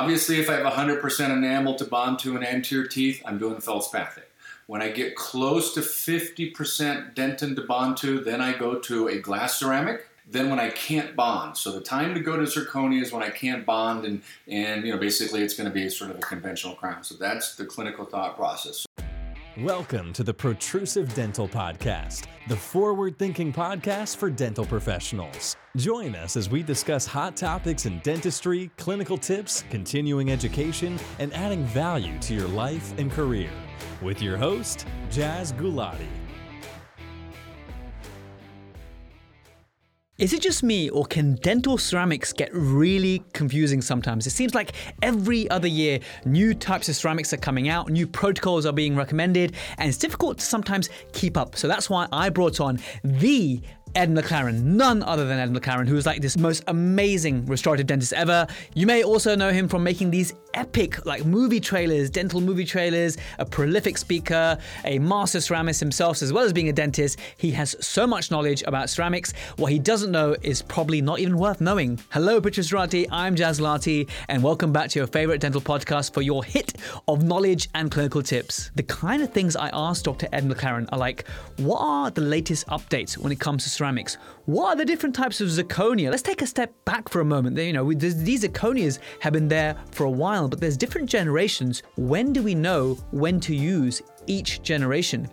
Obviously, if I have 100% enamel to bond to an anterior teeth, I'm doing feldspathic. When I get close to 50% dentin to bond to, then I go to a glass ceramic. Then when I can't bond, so the time to go to zirconia is when I can't bond, and and you know basically it's going to be sort of a conventional crown. So that's the clinical thought process. Welcome to the Protrusive Dental Podcast, the forward thinking podcast for dental professionals. Join us as we discuss hot topics in dentistry, clinical tips, continuing education, and adding value to your life and career. With your host, Jazz Gulati. Is it just me, or can dental ceramics get really confusing sometimes? It seems like every other year, new types of ceramics are coming out, new protocols are being recommended, and it's difficult to sometimes keep up. So that's why I brought on the Ed McLaren, none other than Ed McLaren, who is like this most amazing restorative dentist ever. You may also know him from making these epic like movie trailers, dental movie trailers, a prolific speaker, a master ceramist himself, as well as being a dentist. He has so much knowledge about ceramics. What he doesn't know is probably not even worth knowing. Hello, Protruserati. I'm Jazz Lati, and welcome back to your favorite dental podcast for your hit of knowledge and clinical tips. The kind of things I asked Dr. Ed McLaren are like, what are the latest updates when it comes to ceramics? What are the different types of zirconia? Let's take a step back for a moment. You know, these zirconias have been there for a while, but there's different generations. When do we know when to use each generation.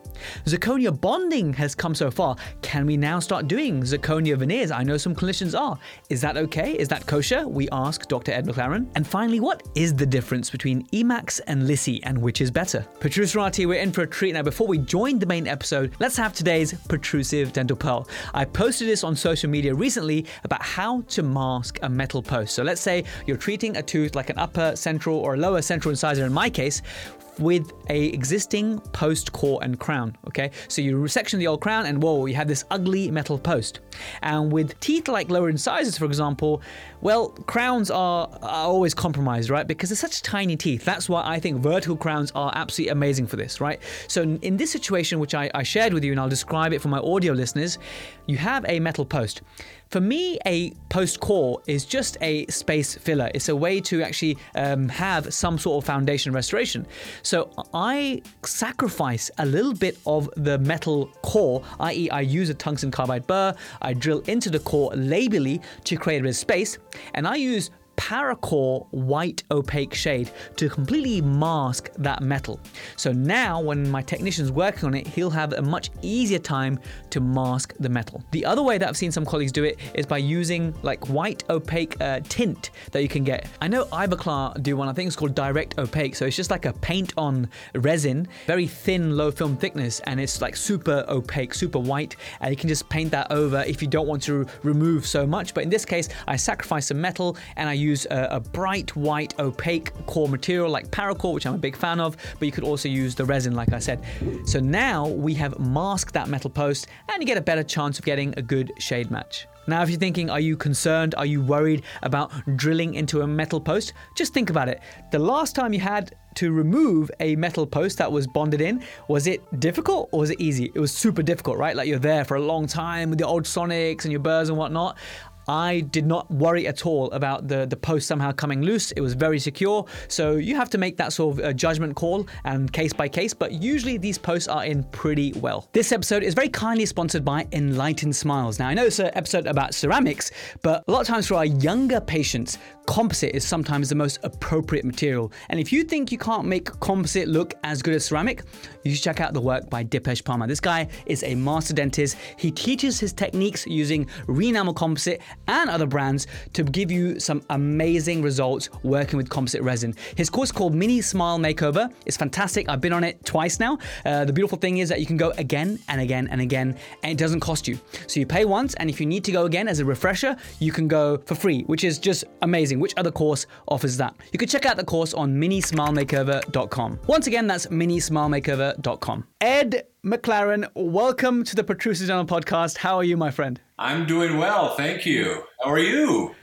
Zirconia bonding has come so far. Can we now start doing zirconia veneers? I know some clinicians are. Is that okay? Is that kosher? We ask Dr. Ed McLaren. And finally, what is the difference between Emax and LISI and which is better? Protruserati, we're in for a treat now. Before we join the main episode, let's have today's protrusive dental pearl. I posted this on social media recently about how to mask a metal post. So let's say you're treating a tooth like an upper central or lower central incisor in my case with a existing post core and crown. Okay, so you section the old crown, and whoa, you have this ugly metal post. And with teeth like lower incisors, for example, well, crowns are, are always compromised, right? Because they're such tiny teeth. That's why I think vertical crowns are absolutely amazing for this, right? So in this situation, which I, I shared with you, and I'll describe it for my audio listeners, you have a metal post. For me, a post core is just a space filler. It's a way to actually um, have some sort of foundation restoration. So I sacrifice a little bit of the metal core, i.e., I use a tungsten carbide burr, I drill into the core labially to create a bit of space, and I use Paracore white opaque shade to completely mask that metal. So now when my technician's working on it, he'll have a much easier time to mask the metal. The other way that I've seen some colleagues do it is by using like white opaque uh, tint that you can get. I know Ivoclar do one, I think it's called direct opaque. So it's just like a paint on resin, very thin, low film thickness, and it's like super opaque, super white. And you can just paint that over if you don't want to remove so much. But in this case, I sacrifice some metal and I use use a, a, bright white opaque core material like Paracore, which I'm a big fan of, but you could also use the resin, like I said. So now we have masked that metal post and you get a better chance of getting a good shade match. Now, if you're thinking, are you concerned? Are you worried about drilling into a metal post? Just think about it. The last time you had to remove a metal post that was bonded in, was it difficult or was it easy? It was super difficult, right? Like you're there for a long time with your ultrasonics and your burrs and whatnot. I did not worry at all about the, the post somehow coming loose. It was very secure. So you have to make that sort of uh, judgment call and case by case, but usually these posts are in pretty well. This episode is very kindly sponsored by Enlightened Smiles. Now, I know it's an episode about ceramics, but a lot of times for our younger patients, composite is sometimes the most appropriate material. And if you think you can't make composite look as good as ceramic, you should check out the work by Dipesh Parmar. This guy is a master dentist. He teaches his techniques using Renamel composite and other brands to give you some amazing results working with composite resin. His course called Mini Smile Makeover is fantastic. I've been on it twice now. Uh, the beautiful thing is that you can go again and again and again, and it doesn't cost you. So you pay once, and if you need to go again as a refresher, you can go for free, which is just amazing. Which other course offers that? You can check out the course on minismilemakeover.com. Once again, that's minismilemakeover.com. Ed McLaren, welcome to the Protrusive Dental Podcast. How are you, my friend? I'm doing well, thank you. How are you?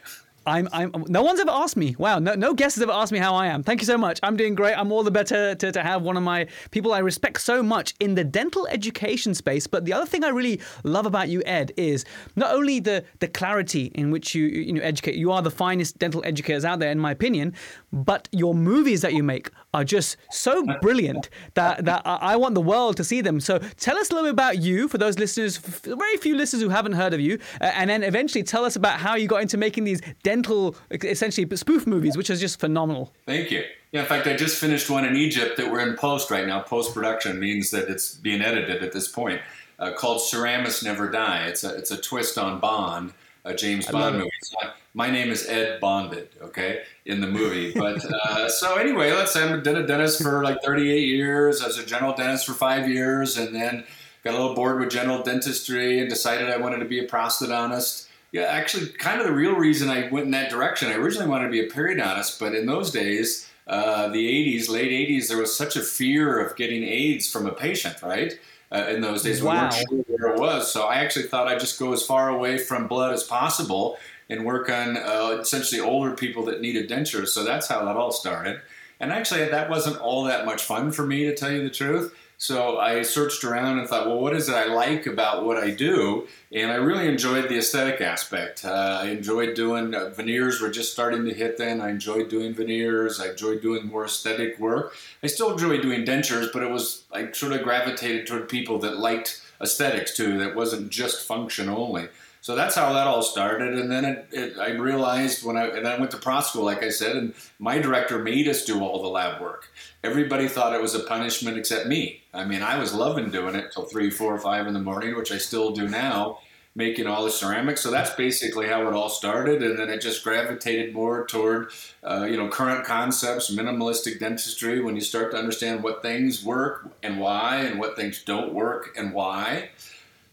I'm, I'm, no one's ever asked me. Wow, no, no guest has ever asked me how I am. Thank you so much. I'm doing great. I'm all the better to, to have one of my people I respect so much in the dental education space. But the other thing I really love about you, Ed, is not only the the clarity in which you you know educate. You are the finest dental educators out there, in my opinion. But your movies that you make are just so brilliant that that I want the world to see them. So tell us a little bit about you for those listeners, very few listeners who haven't heard of you, uh, and then eventually tell us about how you got into making these dental, essentially spoof movies, which is just phenomenal. Thank you. Yeah, in fact, I just finished one in Egypt that we're in post right now. Post production means that it's being edited at this point. Uh, called Ceramists Never Die. It's a it's a twist on Bond, a James Bond movie. So my name is Ed Bonded, okay, in the movie. But uh, so anyway, let's say I've been a dentist for like 38 years. I was a general dentist for five years, and then got a little bored with general dentistry and decided I wanted to be a prosthodontist. Yeah, actually, kind of the real reason I went in that direction. I originally wanted to be a periodontist, but in those days, uh, the 80s, late 80s, there was such a fear of getting AIDS from a patient, right? Uh, in those days, wow. we weren't sure where it was. So I actually thought I'd just go as far away from blood as possible and work on uh, essentially older people that needed dentures. So that's how that all started. And actually, that wasn't all that much fun for me, to tell you the truth. So I searched around and thought, well, what is it I like about what I do? And I really enjoyed the aesthetic aspect. Uh, I enjoyed doing uh, veneers were just starting to hit then. I enjoyed doing veneers. I enjoyed doing more aesthetic work. I still enjoyed doing dentures, but it was I sort of gravitated toward people that liked aesthetics too. That wasn't just function only. So that's how that all started. And then it, it, I realized when I, and I went to pro school, like I said, and my director made us do all the lab work. Everybody thought it was a punishment except me. I mean, I was loving doing it till three, four, five in the morning, which I still do now, making all the ceramics. So that's basically how it all started. And then it just gravitated more toward, uh, you know, current concepts, minimalistic dentistry, when you start to understand what things work and why, and what things don't work and why.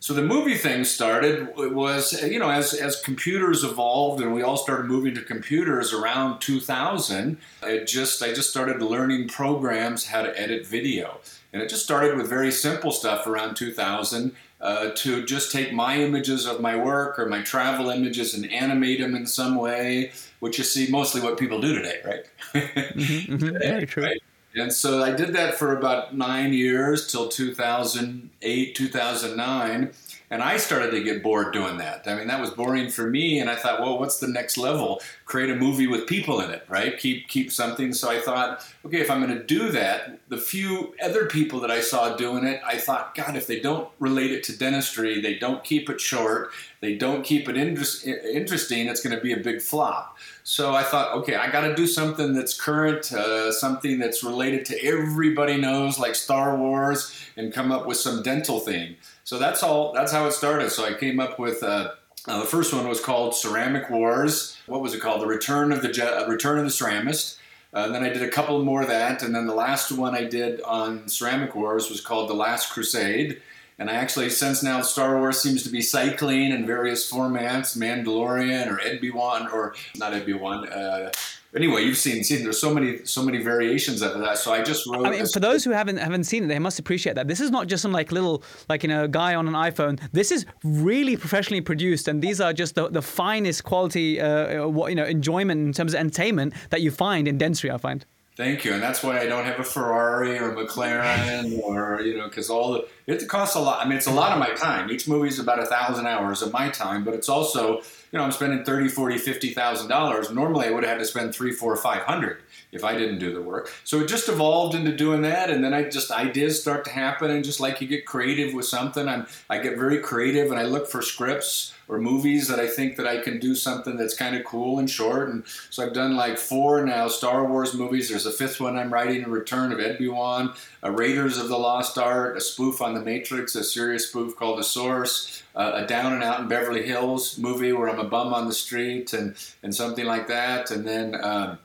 So the movie thing started it was you know as as computers evolved and we all started moving to computers around 2000 it just I just started learning programs how to edit video. And it just started with very simple stuff around 2000 uh, to just take my images of my work or my travel images and animate them in some way which you see mostly what people do today right? Mm-hmm, mm-hmm, very true. Right? And so I did that for about nine years till 2008, 2009. And I started to get bored doing that. I mean, that was boring for me. And I thought, well, what's the next level? Create a movie with people in it, right? Keep keep something. So I thought, okay, if I'm going to do that, the few other people that I saw doing it, I thought, God, if they don't relate it to dentistry, they don't keep it short, they don't keep it interest, interesting, it's going to be a big flop. So I thought, okay, I got to do something that's current, uh, something that's related to everybody knows, like Star Wars, and come up with some dental theme. So that's all. That's how it started. So I came up with. Uh, uh, the first one was called Ceramic Wars. What was it called? The Return of the Je- uh, Return of the Ceramist. Uh, and then I did a couple more of that, and then the last one I did on Ceramic Wars was called The Last Crusade. And I actually, since now Star Wars seems to be cycling in various formats, Mandalorian or Ed Wan, or not Ed Wan, uh, anyway, you've seen seen there's so many so many variations of that. So I just wrote. I mean, for those who haven't haven't seen it, they must appreciate that. This is not just some like little like you know guy on an iPhone. This is really professionally produced, and these are just the, the finest quality uh, what you know enjoyment in terms of entertainment that you find in dentistry. I find. Thank you, and that's why I don't have a Ferrari or a McLaren or you know because all the it costs a lot. I mean, it's a lot of my time. Each movie is about a thousand hours of my time, but it's also you know, I'm spending 30, 40, 50,000 dollars. Normally I would have had to spend three, four, five hundred if I didn't do the work. So it just evolved into doing that, and then I just ideas start to happen, and just like you get creative with something, I'm I get very creative, and I look for scripts or movies that I think that I can do something that's kind of cool and short. And so I've done like four now Star Wars movies. There's a fifth one I'm writing, a Return of Obi-Wan, a Raiders of the Lost Art, a spoof on the Matrix, a serious spoof called The Source, uh, a Down and Out in Beverly Hills movie where I'm a bum on the street and and something like that, and then. Um,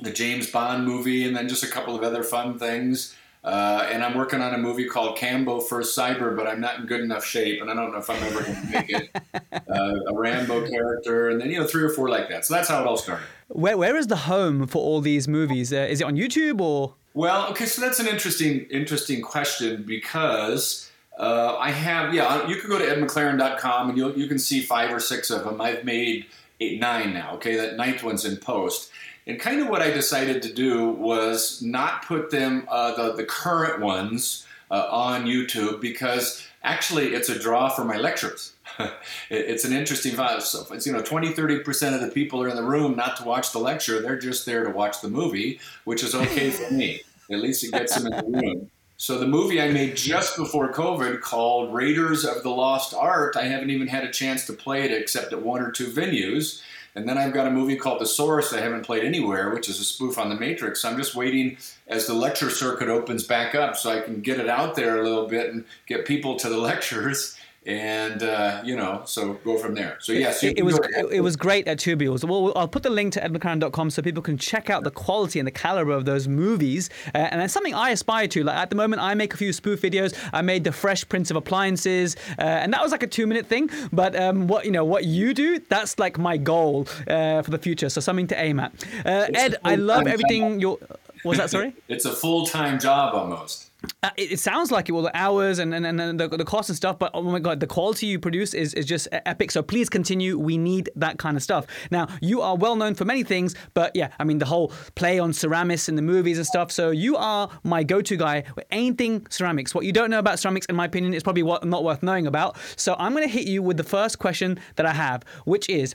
the James Bond movie, and then just a couple of other fun things. Uh, and I'm working on a movie called Cambo First Cyber, but I'm not in good enough shape, and I don't know if I'm ever going to make it. Uh, a Rambo character, and then you know three or four like that. So that's how it all started. Where where is the home for all these movies? Uh, is it on YouTube or? Well, okay, so that's an interesting interesting question because uh, I have yeah you can go to edmclaren.com and you you can see five or six of them. I've made eight, nine now. Okay, that ninth one's in post. And kind of what I decided to do was not put them, uh, the, the current ones, uh, on YouTube because actually it's a draw for my lectures. it's an interesting vibe. So it's, you know, 20, 30% of the people are in the room not to watch the lecture. They're just there to watch the movie, which is okay for me. At least it gets them in the room. So the movie I made just before COVID called Raiders of the Lost Art, I haven't even had a chance to play it except at one or two venues. And then I've got a movie called The Source I haven't played anywhere, which is a spoof on The Matrix. So I'm just waiting as the lecture circuit opens back up so I can get it out there a little bit and get people to the lectures and uh, you know, so go from there. So yes, it, it was it was great at Tubules. Well, I'll put the link to edmclaren.com so people can check out the quality and the caliber of those movies. Uh, and that's something I aspire to. Like at the moment, I make a few spoof videos. I made the Fresh Prince of Appliances, uh, and that was like a two minute thing. But um, what you know, what you do, that's like my goal uh, for the future. So something to aim at. Uh, Ed, I love everything you're. Was that sorry? it's a full time job almost. Uh, it, it, sounds like it. Well, the hours and, and, and the, the cost and stuff, but oh my god, the quality you produce is, is just epic. So please continue. We need that kind of stuff. Now, you are well known for many things, but yeah, I mean the whole play on ceramics in the movies and stuff. So you are my go-to guy with anything ceramics. What you don't know about ceramics, in my opinion, is probably what, not worth knowing about. So I'm going to hit you with the first question that I have, which is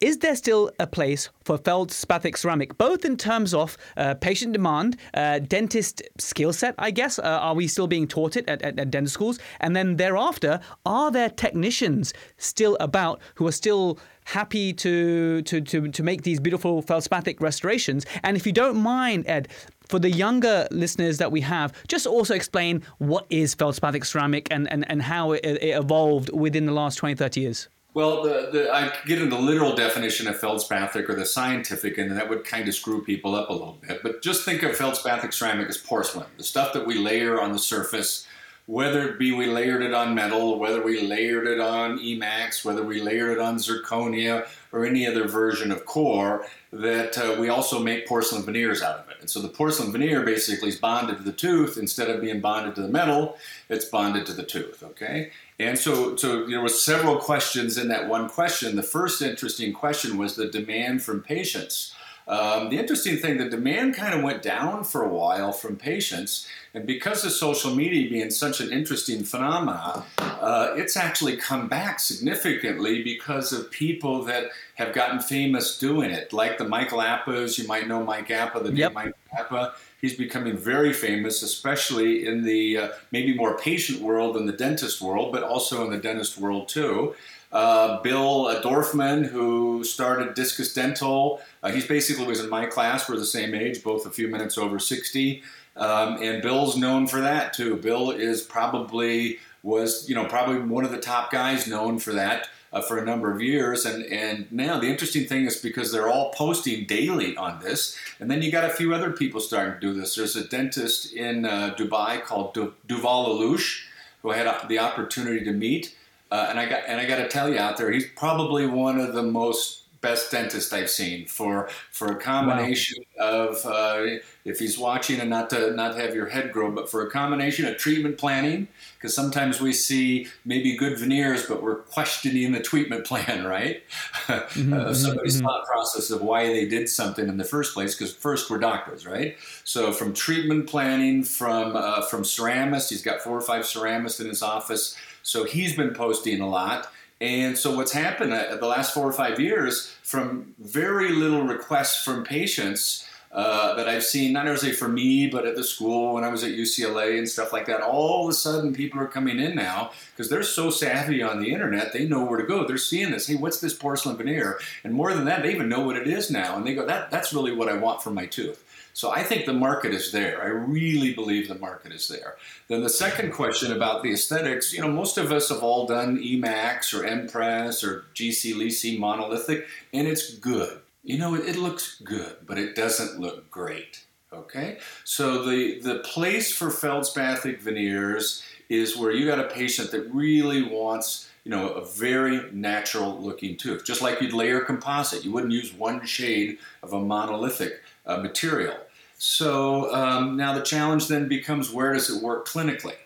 is there still a place for feldspathic ceramic, both in terms of uh, patient demand, uh, dentist skill set, I guess? Uh, are we still being taught it at, at, at dental schools? And then thereafter, are there technicians still about who are still happy to, to, to, to make these beautiful feldspathic restorations? And if you don't mind, Ed, for the younger listeners that we have, just also explain what is feldspathic ceramic and, and, and how it, it evolved within the last 20, 30 years. Well, the, the, I get into the literal definition of feldspathic or the scientific, and that would kind of screw people up a little bit. But just think of feldspathic ceramic as porcelain, the stuff that we layer on the surface, whether it be we layered it on metal, whether we layered it on Emax, whether we layered it on zirconia or any other version of core, that uh, we also make porcelain veneers out of it. And so the porcelain veneer basically is bonded to the tooth instead of being bonded to the metal, it's bonded to the tooth, okay? And so, so there were several questions in that one question. The first interesting question was the demand from patients. Um, the interesting thing, the demand kind of went down for a while from patients, and because of social media being such an interesting phenomenon, uh, it's actually come back significantly because of people that have gotten famous doing it, like the Michael Apas. You might know Mike Apa, the yep. Mike Apa he's becoming very famous, especially in the uh, maybe more patient world than the dentist world, but also in the dentist world too. Uh, Bill Dorfman, who started Discus Dental, uh, he's basically was in my class. We're the same age, both a few minutes over 60. Um, and Bill's known for that too. Bill is probably was you know probably one of the top guys known for that uh, for a number of years. And, and now the interesting thing is because they're all posting daily on this, and then you got a few other people starting to do this. There's a dentist in uh, Dubai called du- Duval Alouche, who I had the opportunity to meet. Uh, and I got and I got to tell you out there, he's probably one of the most best dentist I've seen for for a combination wow. of uh, if he's watching and not to not have your head grow, but for a combination of treatment planning because sometimes we see maybe good veneers, but we're questioning the treatment plan, right? Mm-hmm, uh, somebody's mm-hmm. thought process of why they did something in the first place. Because first we're doctors, right? So from treatment planning, from uh, from ceramists, he's got four or five ceramists in his office, so he's been posting a lot. And so, what's happened uh, the last four or five years, from very little requests from patients uh, that I've seen, not necessarily for me, but at the school when I was at UCLA and stuff like that, all of a sudden people are coming in now because they're so savvy on the internet, they know where to go. They're seeing this. Hey, what's this porcelain veneer? And more than that, they even know what it is now. And they go, that, that's really what I want for my tooth. So I think the market is there. I really believe the market is there. Then the second question about the aesthetics, you know, most of us have all done Emax or Empress or GC LISI monolithic, and it's good. You know, it, it looks good, but it doesn't look great. Okay? So the, the place for feldspathic veneers is where you got a patient that really wants you know, a very natural looking tooth. Just like you'd layer composite. You wouldn't use one shade of a monolithic uh, material. So um, now the challenge then becomes where does it work clinically?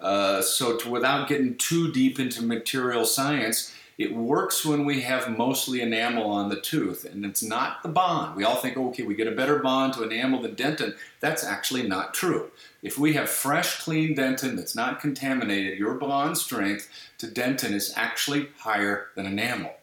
Uh, so to, without getting too deep into material science, It works when we have mostly enamel on the tooth, and it's not the bond. We all think, okay, we get a better bond to enamel than dentin. That's actually not true. If we have fresh, clean dentin that's not contaminated, your bond strength to dentin is actually higher than enamel.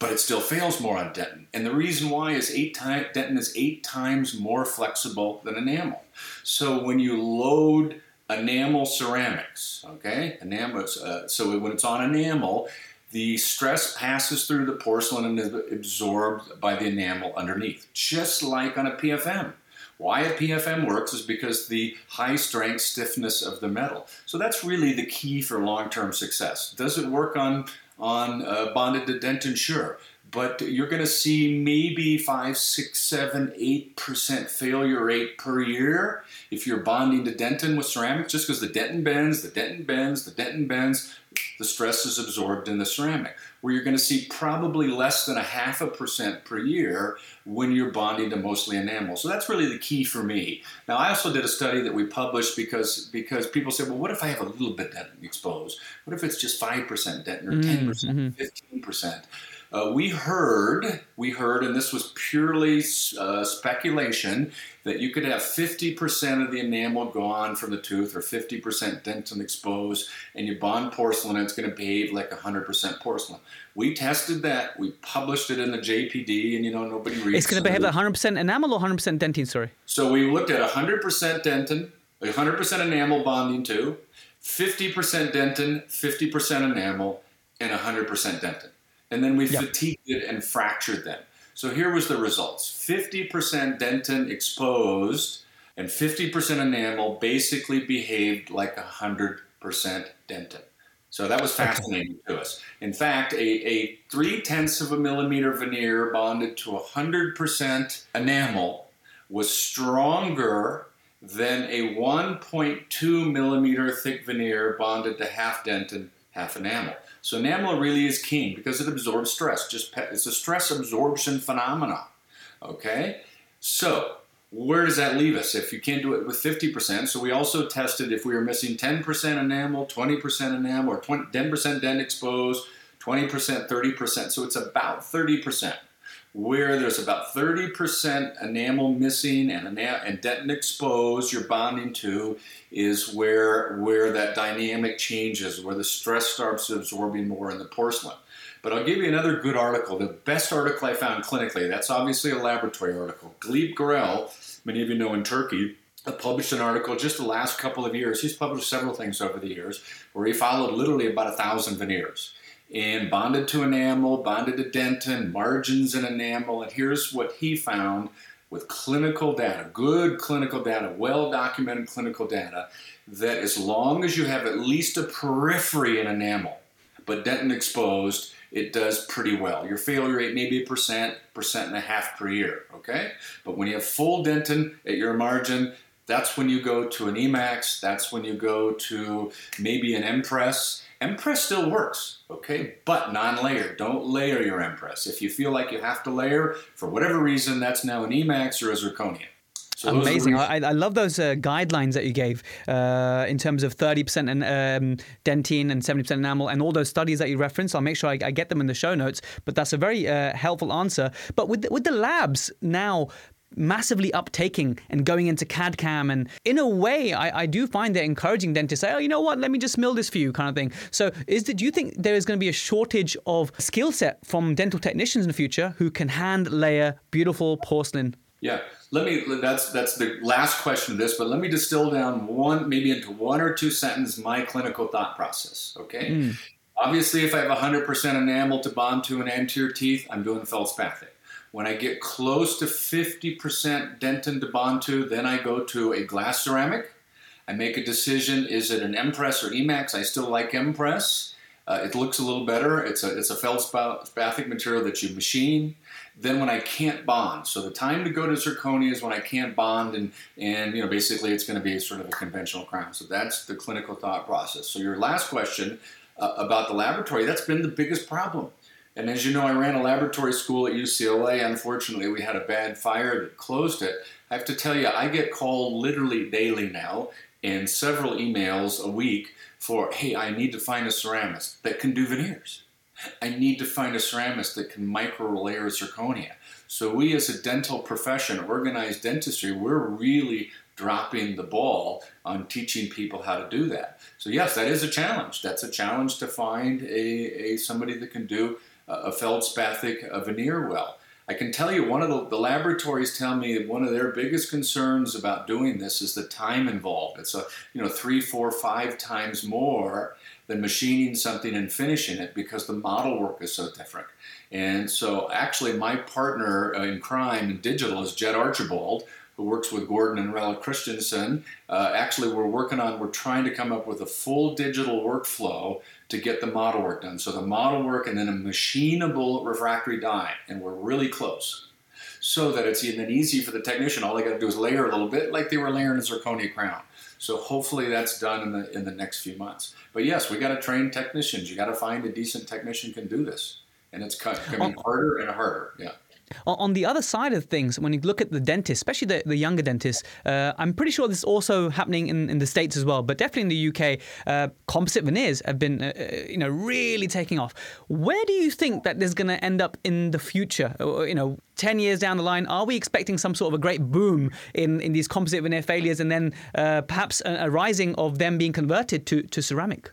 But it still fails more on dentin. And the reason why is eight time, dentin is eight times more flexible than enamel. So when you load enamel ceramics, okay, enamel, uh, so when it's on enamel, the stress passes through the porcelain and is absorbed by the enamel underneath, just like on a PFM. Why a PFM works is because the high strength stiffness of the metal. So that's really the key for long term success. Does it work on, on uh, bonded to dentin? Sure. But you're going to see maybe 5, 6, 7, 8% failure rate per year if you're bonding to dentin with ceramics, just because the dentin bends, the dentin bends, the dentin bends the stress is absorbed in the ceramic, where you're going to see probably less than a half a percent per year when you're bonding to mostly enamel. So that's really the key for me. Now, I also did a study that we published because because people said, well, what if I have a little bit exposed? What if it's just 5% dentin or 10%, mm-hmm. 15%? Uh, we heard, we heard, and this was purely uh, speculation, that you could have 50% of the enamel gone from the tooth or 50% dentin exposed, and you bond porcelain, and it's going to behave like 100% porcelain. We tested that. We published it in the JPD, and you know nobody reads. It's going to behave like 100% enamel or 100% dentin. Sorry. So we looked at 100% dentin, 100% enamel bonding to, 50% dentin, 50% enamel, and 100% dentin and then we yep. fatigued it and fractured them. So here was the results 50% dentin exposed and 50% enamel basically behaved like 100% dentin. So that was fascinating to us. In fact, a, a three tenths of a millimeter veneer bonded to 100% enamel was stronger than a 1.2 millimeter thick veneer bonded to half dentin, half enamel. So enamel really is king because it absorbs stress. Just it's a stress absorption phenomenon. Okay, so where does that leave us if you can't do it with 50%? So we also tested if we were missing 10% enamel, 20% enamel, or 20, 10% dent exposed, 20%, 30%. So it's about 30% where there's about 30% enamel missing and, enamel, and dentin exposed you're bonding to is where, where that dynamic changes, where the stress starts absorbing more in the porcelain. But I'll give you another good article, the best article I found clinically. That's obviously a laboratory article. Galip Gürel, many of you know in Turkey, uh, published an article just the last couple of years. He's published several things over the years where he followed literally about a thousand veneers and bonded to enamel, bonded to dentin, margins in enamel. And here's what he found with clinical data, good clinical data, well documented clinical data, that as long as you have at least a periphery in enamel, but dentin exposed, it does pretty well. Your failure rate may be a percent, percent and a half per year, okay? But when you have full dentin at your margin, that's when you go to an Emax, that's when you go to maybe an Empress, Empress still works, okay, but non-layer. Don't layer your Empress. If you feel like you have to layer for whatever reason, that's now an Emax or a zirconia. So Amazing. I, I, love those uh, guidelines that you gave uh, in terms of 30% and, um, dentine and 70% enamel and all those studies that you referenced. I'll make sure I, I get them in the show notes. But that's a very uh, helpful answer. But with the, with the labs now massively uptaking and going into CAD CAM. And in a way, I, I do find that encouraging them to say, oh, you know what, let me just mill this for you kind of thing. So is do you think there is going to be a shortage of skill set from dental technicians in the future who can hand layer beautiful porcelain? Yeah, let me. That's that's the last question of this, but let me distill down one, maybe into one or two sentences, my clinical thought process. Okay. Mm. Obviously, if I have 100% enamel to bond to an anterior teeth, I'm doing feldspathic. When I get close to 50% dentin to bond to, then I go to a glass ceramic. I make a decision, is it an Empress or Emax? I still like Empress. Uh, it looks a little better. It's a, it's a feldspathic material that you machine. Then when I can't bond, so the time to go to zirconia is when I can't bond, and, and you know basically it's going to be sort of a conventional crown. So that's the clinical thought process. So your last question uh, about the laboratory, that's been the biggest problem. And as you know, I ran a laboratory school at UCLA. Unfortunately, we had a bad fire that closed it. I have to tell you, I get called literally daily now and several emails a week for, hey, I need to find a ceramist that can do veneers. I need to find a ceramist that can micro layer zirconia. So we as a dental profession, organized dentistry, we're really dropping the ball on teaching people how to do that. So yes, that is a challenge. That's a challenge to find a, a somebody that can do a feldspathic a veneer well. I can tell you one of the, the, laboratories tell me one of their biggest concerns about doing this is the time involved. It's a you know three, four, five times more than machining something and finishing it because the model work is so different. And so actually my partner in crime in digital is Jed Archibald, who works with Gordon and Rella Christensen. Uh, actually, we're working on, we're trying to come up with a full digital workflow to get the model work done. So the model work and then a machinable refractory die, and we're really close. So that it's even easy for the technician. All they got to do is layer a little bit, like they were layering a zirconia crown. So hopefully that's done in the in the next few months. But yes, we got to train technicians. You got to find a decent technician can do this, and it's becoming oh. harder and harder. Yeah. On the other side of things, when you look at the dentists, especially the, the younger dentists, uh, I'm pretty sure this is also happening in, in the States as well, but definitely in the UK, uh, composite veneers have been, uh, uh, you know, really taking off. Where do you think that this is going to end up in the future? You know, 10 years down the line, are we expecting some sort of a great boom in, in these composite veneer failures and then uh, perhaps a, a rising of them being converted to, to ceramic?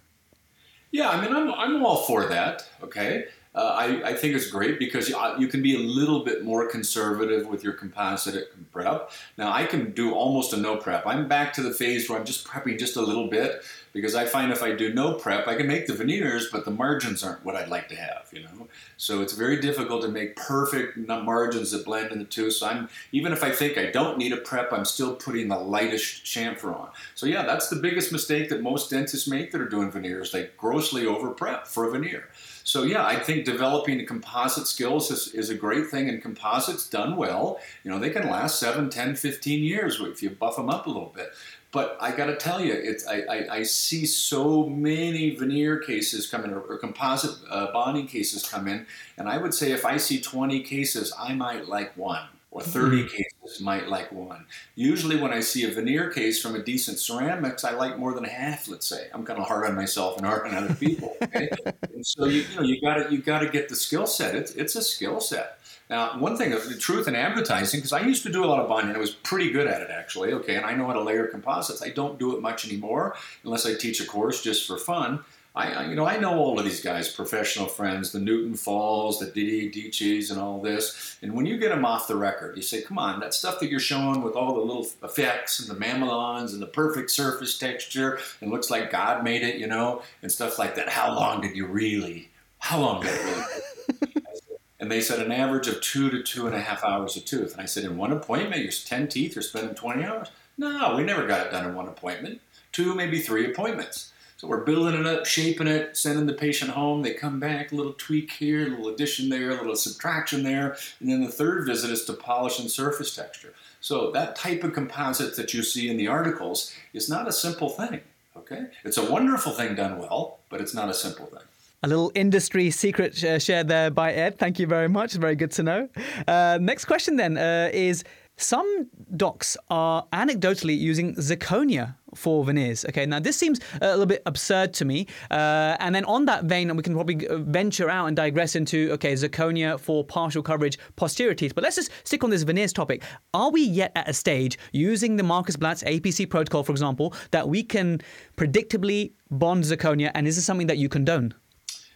Yeah, I mean, I'm, I'm all for that, okay? Uh, I, I, think it's great because you, you, can be a little bit more conservative with your composite prep. Now, I can do almost a no prep. I'm back to the phase where I'm just prepping just a little bit because I find if I do no prep, I can make the veneers, but the margins aren't what I'd like to have, you know? So it's very difficult to make perfect margins that blend in the two. So I'm, even if I think I don't need a prep, I'm still putting the lightest chamfer on. So yeah, that's the biggest mistake that most dentists make that are doing veneers. They grossly over prep for a veneer. So yeah, I think developing composite skills is, is a great thing, and composites done well, you know, they can last 7, 10, 15 years if you buff them up a little bit. But I got to tell you, it's I, I, I, see so many veneer cases come in or, or composite uh, bonding cases come in, and I would say if I see 20 cases, I might like one or 30 mm-hmm. cases might like one. Usually when I see a veneer case from a decent ceramics, I like more than half, let's say. I'm kind of hard on myself and hard on other people. Okay? and so you, you know you got to you got to get the skill set. It's it's a skill set. Now, one thing, of the truth in advertising, because I used to do a lot of bonding, I was pretty good at it actually, okay, and I know how to layer composites. I don't do it much anymore unless I teach a course just for fun. I, you know, I know all of these guys, professional friends, the Newton Fahls, the Didier Dietschis, and all this. And when you get them off the record, you say, "Come on, that stuff that you're showing with all the little effects and the mamelons and the perfect surface texture, and looks like God made it, you know, and stuff like that. How long did you really? How long did it really?" and they said an average of two to two and a half hours a tooth. And I said, in one appointment, you're ten teeth, you're spending 20 hours. No, we never got it done in one appointment. Two, maybe three appointments. So we're building it up, shaping it, sending the patient home. They come back, a little tweak here, a little addition there, a little subtraction there. And then the third visit is to polish and surface texture. So that type of composite that you see in the articles is not a simple thing. Okay? It's a wonderful thing done well, but it's not a simple thing. A little industry secret uh, shared there by Ed. Thank you very much. Very good to know. Uh, next question then uh, is some docs are anecdotally using zirconia for veneers. Okay, now this seems a little bit absurd to me. Uh, and then on that vein, we can probably venture out and digress into okay, zirconia for partial coverage posterior teeth. But let's just stick on this veneers topic. Are we yet at a stage using the Markus Blatz's APC protocol, for example, that we can predictably bond zirconia? And is this something that you condone?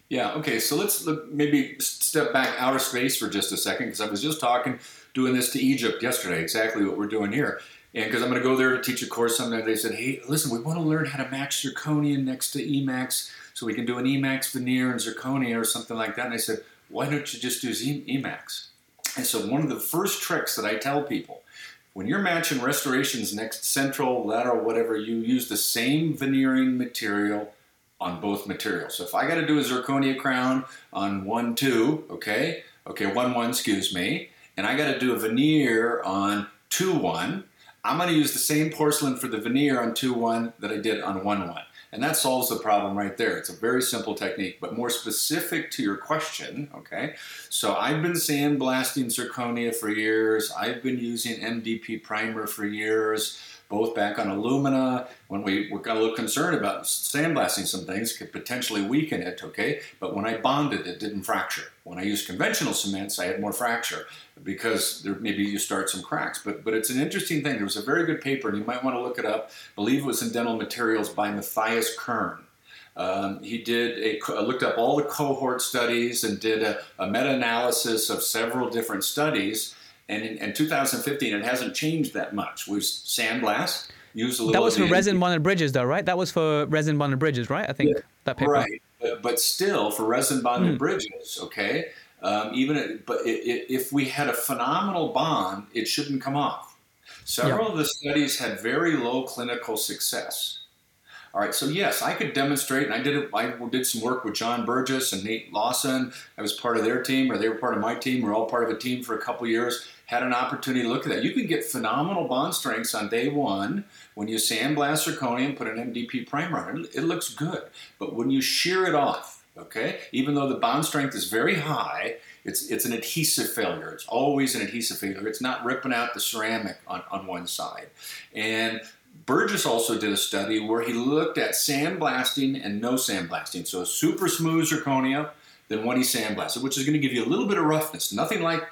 Yeah. Okay. So let's look, maybe step back outer space for just a second because I was just talking doing this to Egypt yesterday, exactly what we're doing here. And because I'm going to go there to teach a course someday, they said, hey, listen, we want to learn how to match zirconium next to Emax so we can do an Emax veneer and zirconia or something like that. And I said, why don't you just do Emax? And so one of the first tricks that I tell people, when you're matching restorations next central, lateral, whatever, you use the same veneering material on both materials. So if I got to do a zirconia crown on 1-2, okay, okay, 1-1, excuse me, and I got to do a veneer on 2-1, I'm going to use the same porcelain for the veneer on 2-1 that I did on 1-1. And that solves the problem right there. It's a very simple technique, but more specific to your question, okay? So I've been sandblasting zirconia for years. I've been using MDP primer for years both back on alumina when we were got a little concerned about sandblasting some things could potentially weaken it, okay? But when I bonded, it didn't fracture. When I used conventional cements, I had more fracture because there, maybe you start some cracks. But but it's an interesting thing. There was a very good paper, and you might want to look it up. I believe it was in Dental Materials by Matthias Kern. Um, he did a, looked up all the cohort studies and did a, a meta-analysis of several different studies and in, in 2015, it hasn't changed that much. We've sandblast, used a little. That was for resin bonded bridges, though, right? That was for resin bonded bridges, right? I think yeah, that paper. Right, but, but still, for resin bonded mm. bridges, okay. Um, even it, but it, if we had a phenomenal bond, it shouldn't come off. Several of the studies had very low clinical success. All right, so yes, I could demonstrate, and I did. I did some work with John Burgess and Nate Lawson. I was part of their team, or they were part of my team. We're all part of a team for a couple years had an opportunity to look at that. You can get phenomenal bond strengths on day one when you sandblast zirconia and put an MDP primer on it. It looks good. But when you shear it off, okay, even though the bond strength is very high, it's, it's an adhesive failure. It's always an adhesive failure. It's not ripping out the ceramic on, on one side. And Burgess also did a study where he looked at sandblasting and no sandblasting. So super smooth zirconia, then what he sandblasted, which is going to give you a little bit of roughness. Nothing like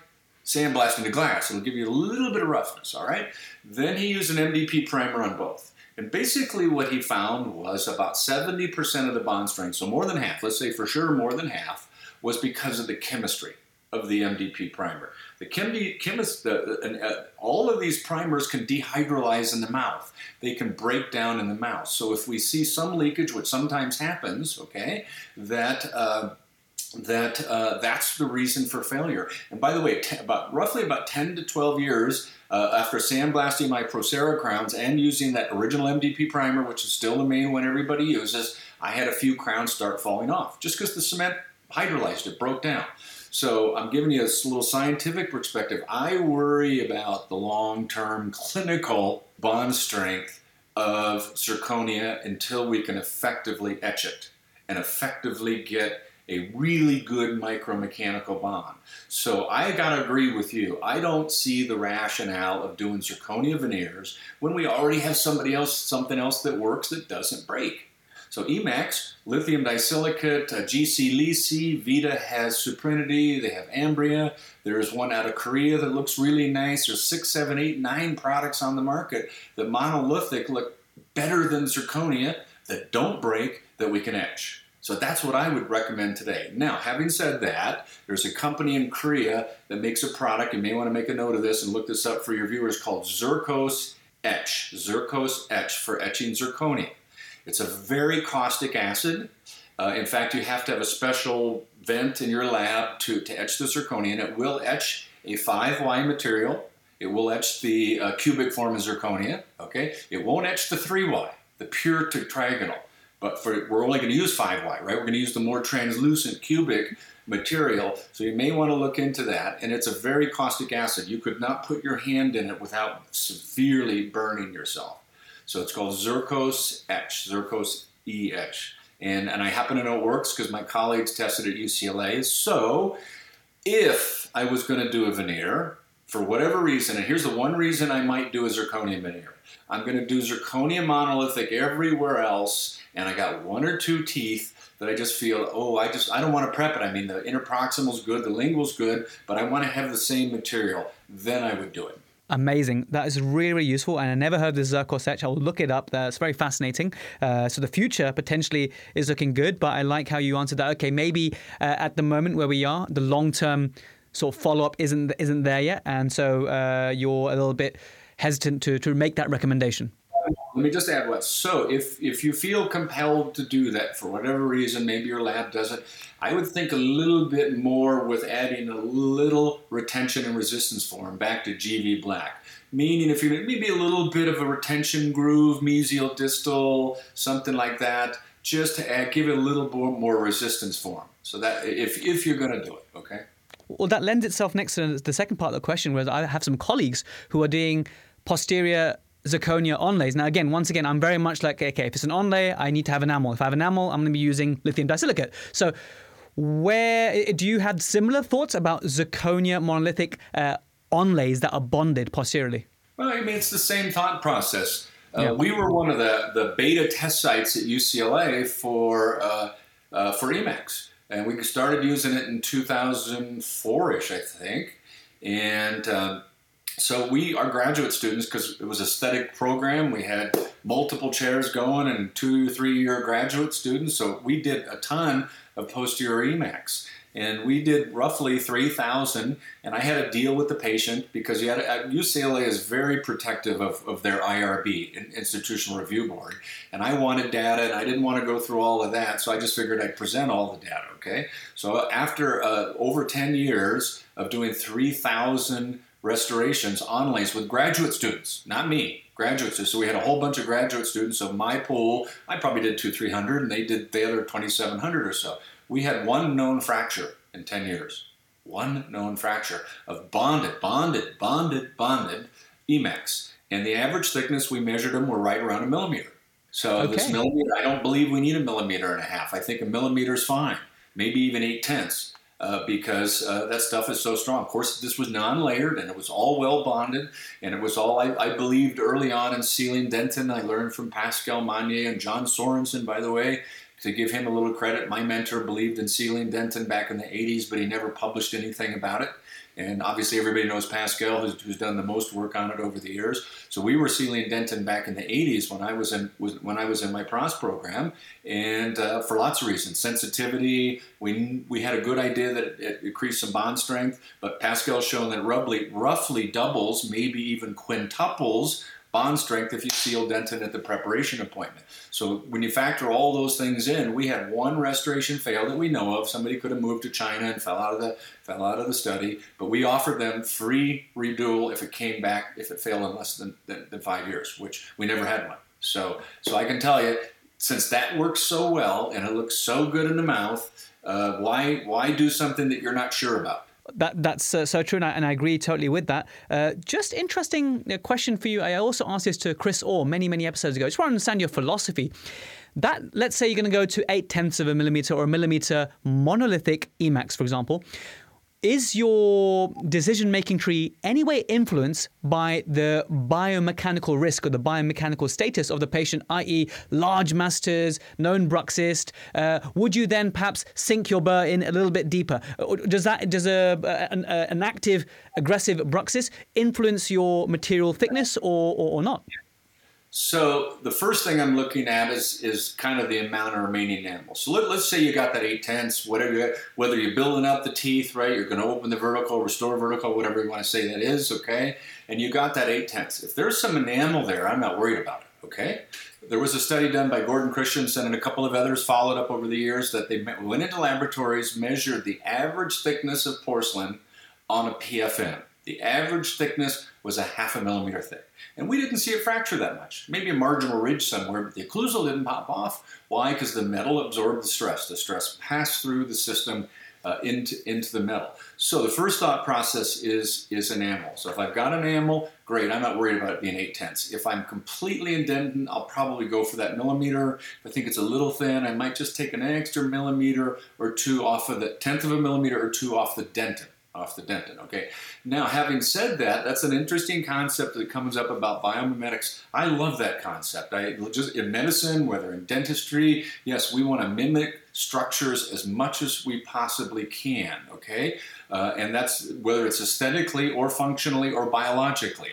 sandblasting the glass. It'll give you a little bit of roughness, all right? Then he used an MDP primer on both. And basically what he found was about 70% of the bond strength, so more than half, let's say for sure more than half, was because of the chemistry of the MDP primer. The chemi- chemist, the, uh, all of these primers can dehydrolyze in the mouth. They can break down in the mouth. So if we see some leakage, which sometimes happens, okay, that uh, that uh, that's the reason for failure. And by the way, t- about roughly about 10 to 12 years uh, after sandblasting my Procera crowns and using that original MDP primer, which is still the main one everybody uses, I had a few crowns start falling off just because the cement hydrolyzed it, broke down. So I'm giving you a little scientific perspective. I worry about the long-term clinical bond strength of zirconia until we can effectively etch it and effectively get a really good micromechanical bond. So I got to agree with you. I don't see the rationale of doing zirconia veneers when we already have somebody else, something else that works that doesn't break. So Emax, lithium disilicate, uh, GC Lisi, Vita has Suprinity, they have Ambria. There's one out of Korea that looks really nice. There's six, seven, eight, nine products on the market that monolithic look better than zirconia that don't break that we can etch. So that's what I would recommend today. Now, having said that, there's a company in Korea that makes a product. You may want to make a note of this and look this up for your viewers called Zircos Etch. Zircos Etch for etching zirconia. It's a very caustic acid. Uh, in fact, you have to have a special vent in your lab to, to etch the zirconia, and it will etch a 5Y material. It will etch the uh, cubic form of zirconia. Okay, it won't etch the 3Y, the pure tetragonal. But for, we're only going to use 5Y, right? We're going to use the more translucent cubic material. So you may want to look into that. And it's a very caustic acid. You could not put your hand in it without severely burning yourself. So it's called Zircos Etch, Zircos E Etch. And, and I happen to know it works because my colleagues tested at UCLA. So if I was going to do a veneer, for whatever reason, and here's the one reason I might do a zirconia veneer. I'm going to do zirconia monolithic everywhere else and I got one or two teeth that I just feel, oh, I just I don't want to prep it. I mean, the interproximal's good, the lingual's good, but I want to have the same material. Then I would do it. Amazing. That is really, useful. And I never heard this Zircos etch. I will look it up. That's very fascinating. Uh, so the future potentially is looking good, but I like how you answered that. Okay, maybe uh, at the moment where we are, the long term sort of follow up isn't isn't there yet. And so uh, you're a little bit hesitant to, to make that recommendation let me just add what. So, if if you feel compelled to do that for whatever reason, maybe your lab does it, I would think a little bit more with adding a little retention and resistance form back to GV Black. Meaning, if you maybe a little bit of a retention groove, mesial distal, something like that, just to add, give it a little more, more resistance form. So that if if you're going to do it, okay. Well, that lends itself next to the second part of the question, where I have some colleagues who are doing posterior zirconia onlays. Now, again, once again, I'm very much like, okay, if it's an onlay, I need to have enamel. If I have enamel, I'm going to be using lithium disilicate. So, where do you have similar thoughts about zirconia monolithic uh, onlays that are bonded posteriorly? Well, I mean, it's the same thought process. Uh, yeah. We were one of the, the beta test sites at UCLA for uh, uh, for Emax, and we started using it in 2004ish, I think. And um, so we, our graduate students, because it was aesthetic program, we had multiple chairs going and two, three year graduate students. So we did a ton of posterior Emax and we did roughly 3,000. And I had a deal with the patient because you had UCLA is very protective of, of their IRB, Institutional Review Board, and I wanted data, and I didn't want to go through all of that, so I just figured I'd present all the data. Okay, so after uh, over 10 years of doing 3,000 restorations on onlays with graduate students, not me, graduate students. So we had a whole bunch of graduate students. So my pool, I probably did two, 300, and they did the other 2,700 or so we had one known fracture in 10 years. One known fracture of bonded, bonded, bonded, bonded Emax. And the average thickness we measured them were right around a millimeter. So okay. this millimeter, I don't believe we need a millimeter and a half. I think a millimeter is fine, maybe even eight tenths. Uh, because uh, that stuff is so strong. Of course, this was non-layered and it was all well bonded, and it was all I, I believed early on in sealing dentin. I learned from Pascal Magne and John Sorensen, by the way, to give him a little credit, my mentor believed in sealing dentin back in the 80s, but he never published anything about it. And obviously, everybody knows Pascal, who's, who's, done the most work on it over the years. So we were sealing dentin back in the 80s when I was in was, when I was in my PROS program, and uh, for lots of reasons, sensitivity. We we had a good idea that it, it increased some bond strength, but Pascal's shown that roughly roughly doubles, maybe even quintuples bond strength if you seal dentin at the preparation appointment. So when you factor all those things in, we had one restoration fail that we know of. Somebody could have moved to China and fell out of the fell out of the study, but we offered them free redual if it came back if it failed in less than, than, than five years, which we never had one. So so I can tell you, since that works so well and it looks so good in the mouth, uh, why why do something that you're not sure about? That that's uh, so true, and I, and I, agree totally with that. Uh, just interesting uh, question for you. I also asked this to Chris Orr many many episodes ago. I just want to understand your philosophy. That let's say you're going to go to eight tenths of a millimeter or a millimeter monolithic Emax, for example is your decision making tree anyway influenced by the biomechanical risk or the biomechanical status of the patient, i.e., large masseters, known bruxist? Uh, would you then perhaps sink your burr in a little bit deeper? Does that does a, an, an active aggressive bruxist influence your material thickness or, or, or not? So the first thing I'm looking at is is kind of the amount of remaining enamel. So let, us say you got that eight tenths, whatever you, whether you're building up the teeth, right? You're going to open the vertical, restore vertical, whatever you want to say that is, okay? And you got that eight tenths. If there's some enamel there, I'm not worried about it, okay? There was a study done by Gordon Christensen and a couple of others followed up over the years that they went into laboratories, measured the average thickness of porcelain on a PFM. The average thickness was a half a millimeter thick. And we didn't see it fracture that much. Maybe a marginal ridge somewhere, but the occlusal didn't pop off. Why? Because the metal absorbed the stress. The stress passed through the system uh, into, into the metal. So the first thought process is, is enamel. So if I've got enamel, great, I'm not worried about it being 8 tenths. If I'm completely in dentin, I'll probably go for that millimeter. If I think it's a little thin, I might just take an extra millimeter or two off of the tenth of a millimeter or two off the dentin off the dentin. Okay. Now, having said that, that's an interesting concept that comes up about biomimetics. I love that concept. I just in medicine, whether in dentistry, yes, we want to mimic structures as much as we possibly can. Okay, uh, and that's whether it's aesthetically or functionally or biologically.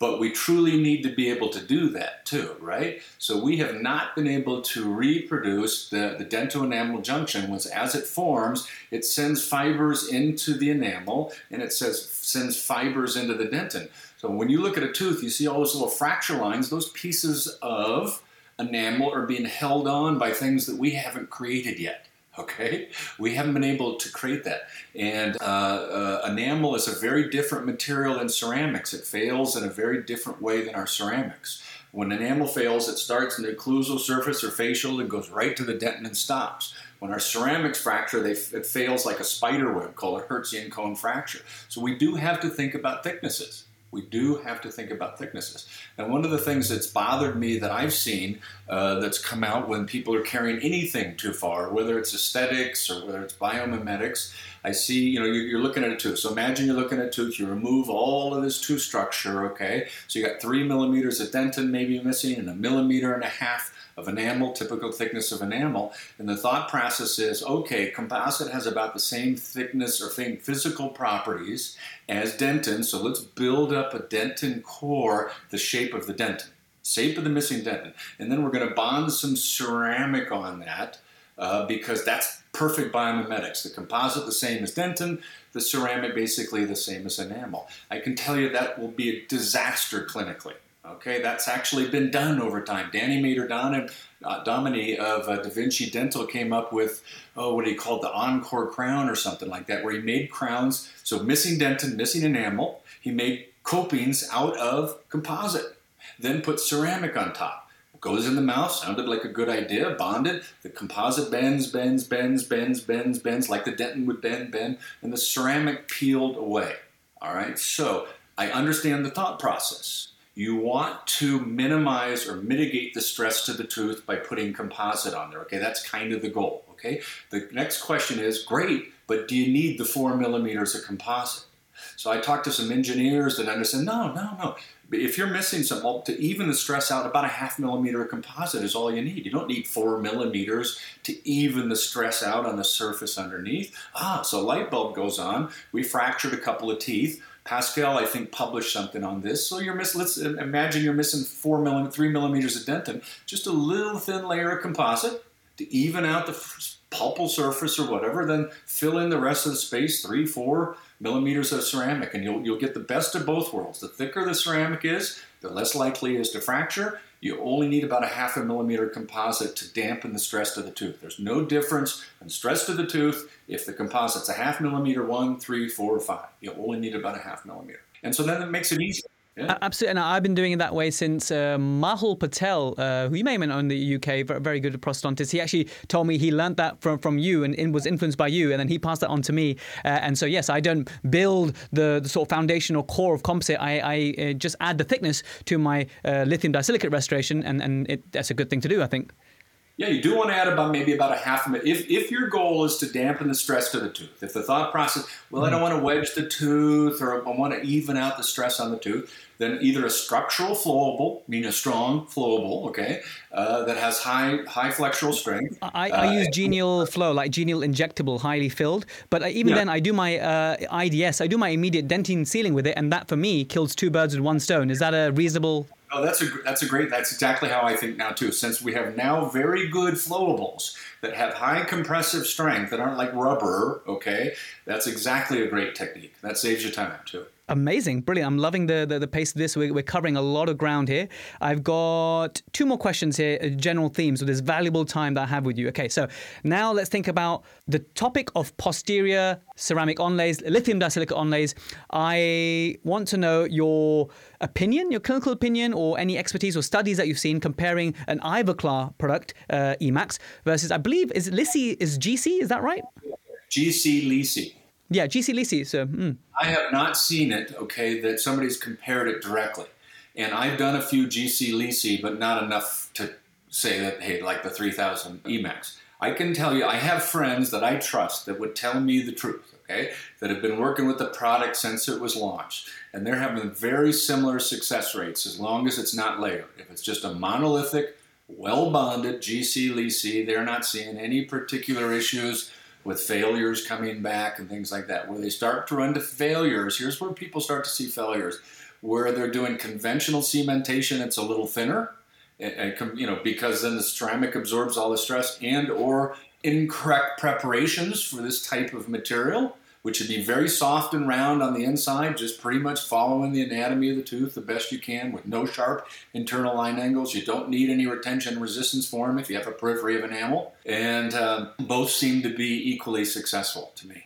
But we truly need to be able to do that too, right? So we have not been able to reproduce the, the dental-enamel junction, which as it forms, it sends fibers into the enamel and it says sends fibers into the dentin. So when you look at a tooth, you see all those little fracture lines, those pieces of enamel are being held on by things that we haven't created yet. Okay, we haven't been able to create that. And uh, uh, enamel is a very different material than ceramics. It fails in a very different way than our ceramics. When enamel fails, it starts in the occlusal surface or facial and goes right to the dentin and stops. When our ceramics fracture, they, it fails like a spider web called a Hertzian cone fracture. So we do have to think about thicknesses. We do have to think about thicknesses. And one of the things that's bothered me that I've seen uh, that's come out when people are carrying anything too far, whether it's aesthetics or whether it's biomimetics, I see, you know, you're, you're looking at a tooth. So imagine you're looking at a tooth, you remove all of this tooth structure, okay? So you got three millimeters of dentin maybe missing and a millimeter and a half of enamel, typical thickness of enamel. And the thought process is okay, composite has about the same thickness or same physical properties as dentin, so let's build up a dentin core, the shape of the dentin, shape of the missing dentin. And then we're going to bond some ceramic on that. Uh, because that's perfect biomimetics. The composite the same as dentin, the ceramic basically the same as enamel. I can tell you that will be a disaster clinically. Okay, that's actually been done over time. Danny Mader uh, Domini of uh, Da Vinci Dental came up with, oh, what he called the Encore crown or something like that, where he made crowns, so missing dentin, missing enamel. He made copings out of composite, then put ceramic on top. Goes in the mouth, sounded like a good idea, bonded. The composite bends, bends, bends, bends, bends, bends, like the dentin would bend, bend, and the ceramic peeled away. All right, so I understand the thought process you want to minimize or mitigate the stress to the tooth by putting composite on there. Okay, that's kind of the goal. Okay, the next question is great, but do you need the four millimeters of composite? So I talked to some engineers that understand no, no, no. If you're missing some, to even the stress out, about a half millimeter of composite is all you need. You don't need four millimeters to even the stress out on the surface underneath. Ah, so light bulb goes on. We fractured a couple of teeth Pascal, I think, published something on this. So you're missing. Let's uh, imagine you're missing four millimeters, three millimeters of dentin, just a little thin layer of composite to even out the pulpal surface or whatever. Then fill in the rest of the space, three, four millimeters of ceramic, and you'll you'll get the best of both worlds. The thicker the ceramic is, the less likely it is to fracture. You only need about a half a millimeter composite to dampen the stress to the tooth. There's no difference in stress to the tooth if the composite's a half millimeter, one, three, four, or five. You only need about a half millimeter. And so then it makes it easy. Yeah. Absolutely, and I've been doing it that way since uh, Mahul Patel, uh, who you may have know in the UK, very good prosthodontist. He actually told me he learned that from, from you and, was influenced by you, and then he passed that on to me. Uh, and so, yes, I don't build the, the, sort of foundational core of composite. I, I uh, just add the thickness to my uh, lithium disilicate restoration, and, and it, that's a good thing to do, I think. Yeah, you do want to add about maybe about a half a minute. If, if your goal is to dampen the stress to the tooth, if the thought process, well, I don't want to wedge the tooth or I want to even out the stress on the tooth, then either a structural flowable, meaning a strong flowable, okay, uh, that has high high flexural strength. I, I uh, use G-aenial Flo, like G-aenial Injectable, highly filled. But even yeah. then, I do my uh, IDS, I do my immediate dentine sealing with it, and that for me kills two birds with one stone. Is that a reasonable Oh, that's a that's a great. That's exactly how I think now too. Since we have now very good flowables that have high compressive strength that aren't like rubber, okay, that's exactly a great technique. That saves you time too. Amazing, brilliant. I'm loving the, the, the pace of this. We're, we're, covering a lot of ground here. I've got two more questions here, general themes with this valuable time that I have with you. Okay, so now let's think about the topic of posterior ceramic onlays, lithium disilicate onlays. I want to know your opinion, your clinical opinion, or any expertise or studies that you've seen comparing an Ivoclar product, uh, Emax, versus, I believe, is Lisi, is GC, is that right? GC Lisi. Yeah, GC Lisi. So mm. I have not seen it. Okay, that somebody's compared it directly, and I've done a few GC Lisi, but not enough to say that hey, like the 3000 Emax. I can tell you, I have friends that I trust that would tell me the truth. Okay, that have been working with the product since it was launched, and they're having very similar success rates as long as it's not layered. If it's just a monolithic, well bonded GC Lisi, they're not seeing any particular issues with failures coming back and things like that. Where they start to run to failures, here's where people start to see failures. Where they're doing conventional cementation, it's a little thinner, you know, because then the ceramic absorbs all the stress, and or incorrect preparations for this type of material which should be very soft and round on the inside, just pretty much following the anatomy of the tooth the best you can with no sharp internal line angles. You don't need any retention resistance form if you have a periphery of enamel. And uh, both seem to be equally successful to me.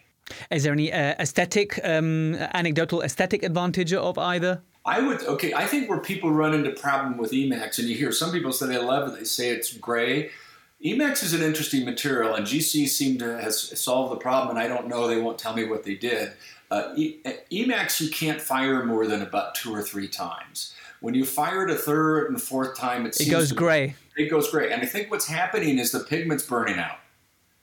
Is there any uh, aesthetic, um, anecdotal aesthetic advantage of either? I would okay. I think where people run into problem with Emax, and you hear some people say they love it, they say it's gray. Emax is an interesting material, and GC seemed to has solved the problem. And I don't know; they won't tell me what they did. Uh, e- Emax, you can't fire more than about two or three times. When you fire it a third and fourth time, it, it goes gray. It goes gray. And I think what's happening is the pigment's burning out.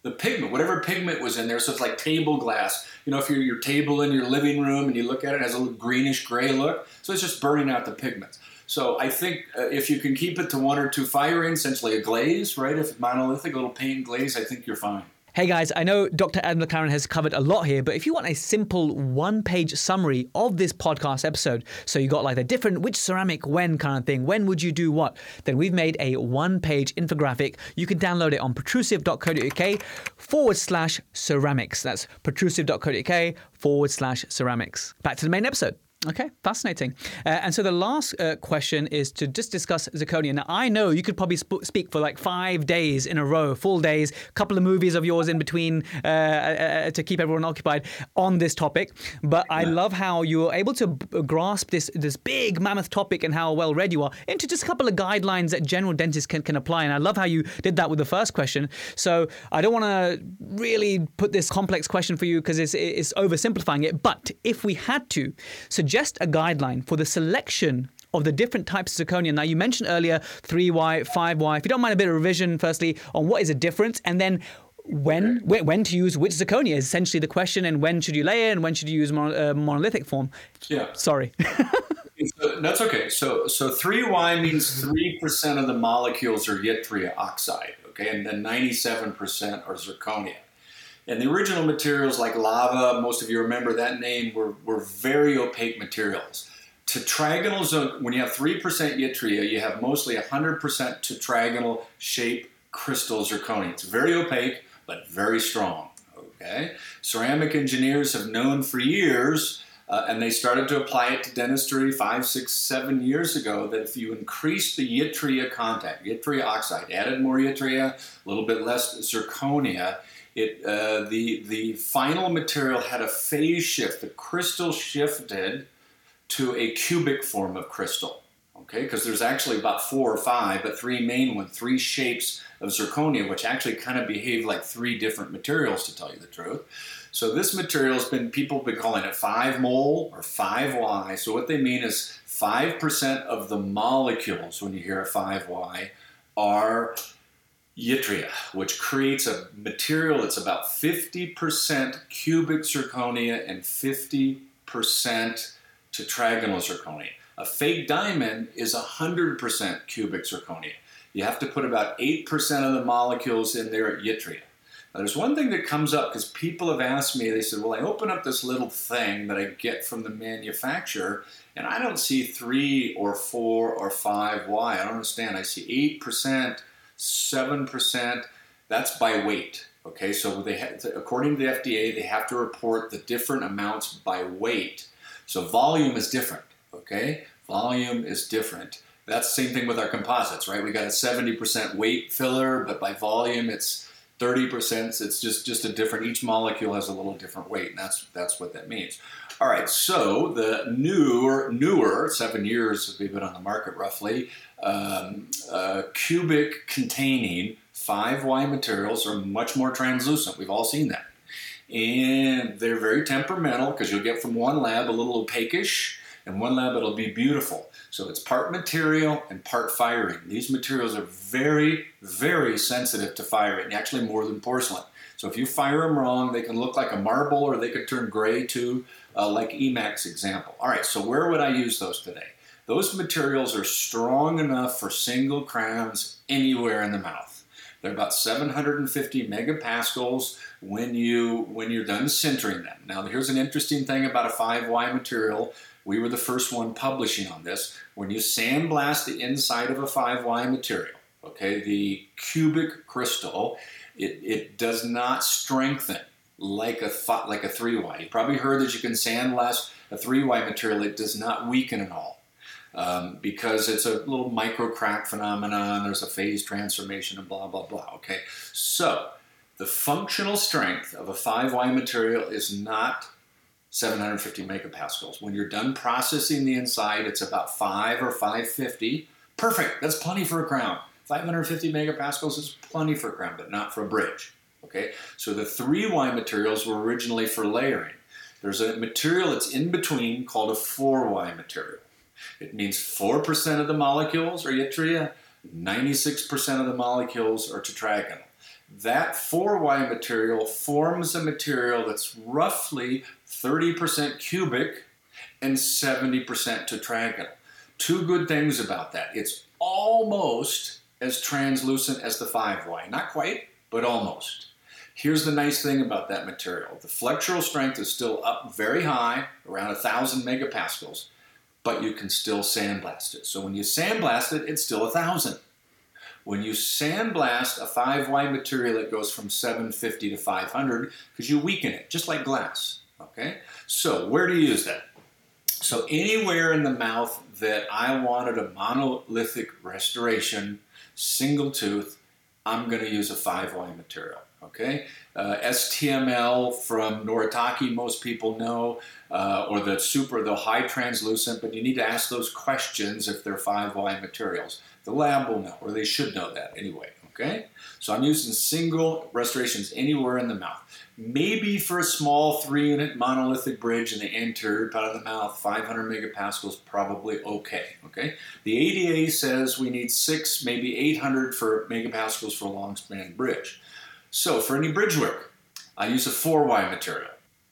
The pigment, whatever pigment was in there, so it's like table glass. You know, if you're your table in your living room and you look at it, it has a little greenish gray look. So it's just burning out the pigments. So I think uh, if you can keep it to one or two firing, essentially a glaze, right? If monolithic, a little paint glaze, I think you're fine. Hey guys, I know Dr. Ed McLaren has covered a lot here, but if you want a simple one page summary of this podcast episode, so you got like the different which ceramic when kind of thing, when would you do what, then we've made a one page infographic. You can download it on protrusive.co.uk forward slash ceramics. That's protrusive.co.uk forward slash ceramics. Back to the main episode. Okay, fascinating. Uh, and so the last uh, question is to just discuss zirconia. Now, I know you could probably sp- speak for like five days in a row, full days, a couple of movies of yours in between uh, uh to keep everyone occupied on this topic. But I love how you were able to b- grasp this this big mammoth topic and how well read you are into just a couple of guidelines that general dentists can, can apply. And I love how you did that with the first question. So I don't want to really put this complex question for you because it's, it's oversimplifying it. But if we had to suggest suggest a guideline for the selection of the different types of zirconia. Now, you mentioned earlier 3Y, 5Y. If you don't mind a bit of revision, firstly, on what is the difference, and then when when to use which zirconia is essentially the question, and when should you layer and when should you use mon- uh, monolithic form? Yeah. Sorry. That's okay. So so 3Y means 3% of the molecules are yttria oxide, okay? And then 97% are zirconia. And the original materials like lava, most of you remember that name, were, were very opaque materials. Tetragonal zone, when you have 3% yttria, you have mostly 100% tetragonal shape crystal zirconia. It's very opaque, but very strong. Okay? Ceramic engineers have known for years, uh, and they started to apply it to dentistry five, six, seven years ago, that if you increase the yttria content, yttria oxide, added more yttria, a little bit less zirconia, it, uh, the, the final material had a phase shift. The crystal shifted to a cubic form of crystal. Okay, because there's actually about four or five, but three main ones, three shapes of zirconia, which actually kind of behave like three different materials, to tell you the truth. So this material has been people have been calling it five mole or five Y. So what they mean is five percent of the molecules when you hear a five Y are yttria, which creates a material that's about 50% cubic zirconia and 50% tetragonal zirconia. A fake diamond is 100% cubic zirconia. You have to put about 8% of the molecules in there at yttria. Now, there's one thing that comes up because people have asked me, they said, Well, I open up this little thing that I get from the manufacturer, and I don't see 3 or 4 or 5Y. I don't understand. I see 8%, 7%. That's by weight. Okay, so they to, according to the FDA, they have to report the different amounts by weight. So volume is different. Okay, volume is different. That's the same thing with our composites, right? We got a 70% weight filler, but by volume it's 30%. It's just just a different. Each molecule has a little different weight, and that's that's what that means. All right, so the newer, newer, seven years that we've been on the market roughly, um, uh, cubic containing 5Y materials are much more translucent. We've all seen that. And they're very temperamental because you'll get from one lab a little opaquish, and one lab it'll be beautiful. So it's part material and part firing. These materials are very, very sensitive to firing, actually more than porcelain. So if you fire them wrong, they can look like a marble or they could turn gray too, uh, like Emax example. All right, so where would I use those today? Those materials are strong enough for single crowns anywhere in the mouth. They're about 750 megapascals when you when you're done sintering them. Now here's an interesting thing about a 5Y material. We were the first one publishing on this. When you sandblast the inside of a 5Y material, okay, the cubic crystal, it, it does not strengthen like a like a 3Y. You probably heard that you can sandblast a 3Y material, it does not weaken at all um, because it's a little micro crack phenomenon. There's a phase transformation and blah, blah, blah. Okay, so the functional strength of a 5Y material is not 750 megapascals. When you're done processing the inside, it's about 5 or 550. Perfect, that's plenty for a crown. 550 megapascals is plenty for a crown, but not for a bridge. Okay, so the 3Y materials were originally for layering. There's a material that's in between called a 4Y material. It means 4% of the molecules are yttria, 96% of the molecules are tetragonal. That 4Y material forms a material that's roughly 30% cubic and 70% tetragonal. Two good things about that. It's almost as translucent as the 5Y. Not quite, but almost. Here's the nice thing about that material. The flexural strength is still up very high, around 1,000 megapascals, but you can still sandblast it. So when you sandblast it, it's still 1,000. When you sandblast a 5Y material, it goes from 750 to 500 because you weaken it, just like glass. Okay? So where do you use that? So anywhere in the mouth that I wanted a monolithic restoration, single tooth, I'm going to use a 5Y material. Okay, uh, STML from Noritake, most people know, uh, or the super, the high translucent, but you need to ask those questions if they're 5Y materials. The lab will know, or they should know that anyway. Okay, so I'm using single restorations anywhere in the mouth. Maybe for a small three-unit monolithic bridge in the anterior part of the mouth, 500 megapascals probably okay. Okay, the ADA says we need six, maybe 800 for megapascals for a long span bridge. So for any bridge work, I use a 4Y material.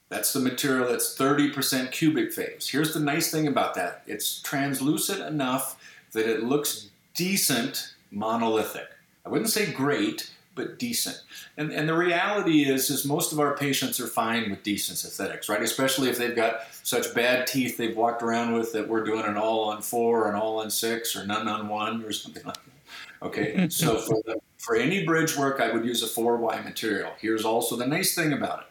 That's the material that's 30% cubic phase. Here's the nice thing about that. It's translucent enough that it looks decent monolithic. I wouldn't say great, but decent. And, and the reality is, is most of our patients are fine with decent synthetics, right? Especially if they've got such bad teeth they've walked around with that we're doing an all on four, an all on six, or none on one, or something like that. Okay, so for the for any bridge work, I would use a 4Y material. Here's also the nice thing about it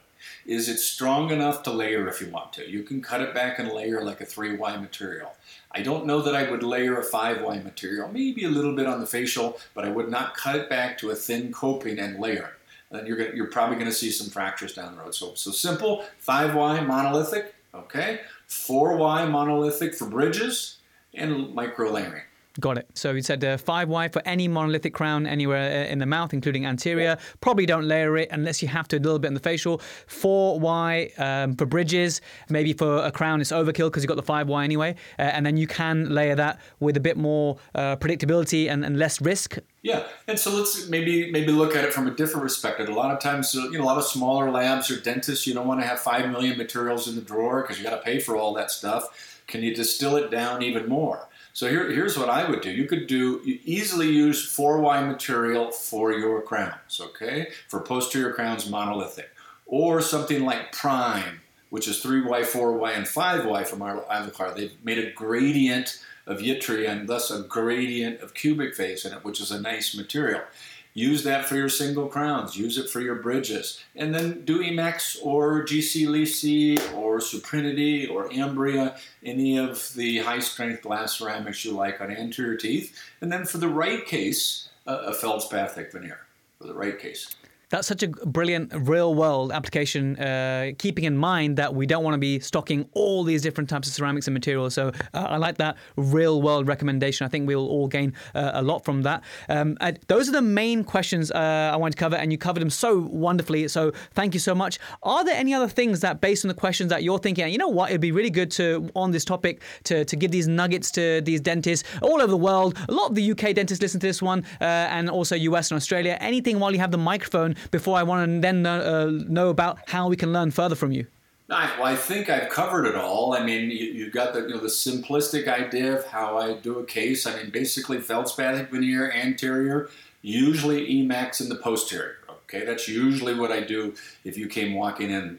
is it's strong enough to layer if you want to. You can cut it back and layer like a 3Y material. I don't know that I would layer a 5Y material, maybe a little bit on the facial, but I would not cut it back to a thin coping and layer. Then you're, gonna, you're probably going to see some fractures down the road. So, so simple, 5Y monolithic, okay? 4Y monolithic for bridges, and micro layering. Got it. So you said uh, 5Y for any monolithic crown anywhere uh, in the mouth, including anterior. Probably don't layer it unless you have to a little bit in the facial. 4Y um, for bridges. Maybe for a crown it's overkill because you've got the 5Y anyway. Uh, and then you can layer that with a bit more uh, predictability and, and less risk. Yeah, and so let's maybe maybe look at it from a different perspective. A lot of times, you know, a lot of smaller labs or dentists, you don't want to have five million materials in the drawer because you got to pay for all that stuff. Can you distill it down even more? So here, here's what I would do. You could do you easily use 4Y material for your crowns, okay? For posterior crowns, monolithic. Or something like Prime, which is 3Y, 4Y, and 5Y from our Ivoclar. They've made a gradient of yttria and thus a gradient of cubic phase in it, which is a nice material. Use that for your single crowns. Use it for your bridges. And then do Emax or GC LiSi or Suprinity or Ambria, any of the high strength glass ceramics you like on anterior teeth. And then for the right case, a feldspathic veneer for the right case. That's such a brilliant real world application, uh, keeping in mind that we don't want to be stocking all these different types of ceramics and materials. So uh, I like that real world recommendation. I think we'll all gain uh, a lot from that. Um, those are the main questions uh, I wanted to cover, and you covered them so wonderfully. So thank you so much. Are there any other things that, based on the questions that you're thinking, you know what, it'd be really good to, on this topic, to, to give these nuggets to these dentists all over the world? A lot of the UK dentists listen to this one, uh, and also US and Australia. Anything while you have the microphone before I want to then uh, know about how we can learn further from you? I, well, I think I've covered it all. I mean, you, you got the you know the simplistic idea of how I do a case. I mean, basically feldspathic veneer anterior, usually Emax in the posterior. Okay, that's usually what I do if you came walking in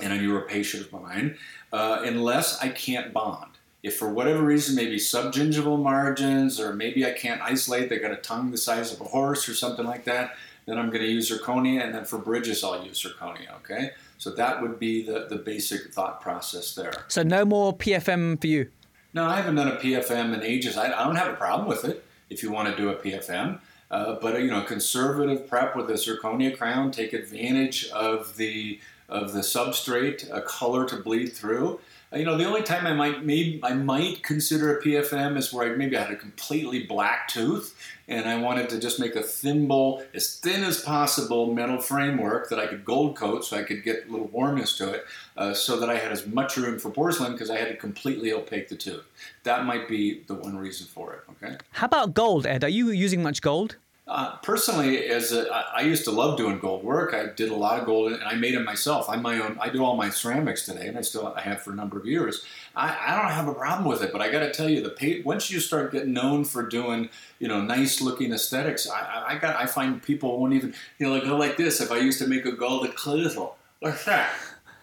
and you're a patient of mine, uh, unless I can't bond. If for whatever reason, maybe subgingival margins, or maybe I can't isolate, they got a tongue the size of a horse or something like that, then I'm going to use zirconia, and then for bridges, I'll use zirconia, okay? So that would be the, the basic thought process there. So no more PFM for you? No, I haven't done a PFM in ages. I, I don't have a problem with it if you want to do a PFM. Uh, but you know, conservative prep with a zirconia crown, take advantage of the of the substrate, a color to bleed through. You know, the only time I might maybe I might consider a PFM is where I maybe I had a completely black tooth and I wanted to just make a thimble as thin as possible metal framework that I could gold coat so I could get a little warmness to it, uh, so that I had as much room for porcelain because I had to completely opaque the tooth. That might be the one reason for it. Okay. How about gold, Ed? Are you using much gold? Uh, personally, as a, I used to love doing gold work. I did a lot of gold, and I made it myself. I'm my own. I do all my ceramics today, and I still I have for a number of years. I, I don't have a problem with it, but I got to tell you, the pay, once you start getting known for doing you know nice looking aesthetics, I, I got I find people won't even you know like go like this. If I used to make a gold chisel, what's that?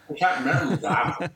What's that metal job?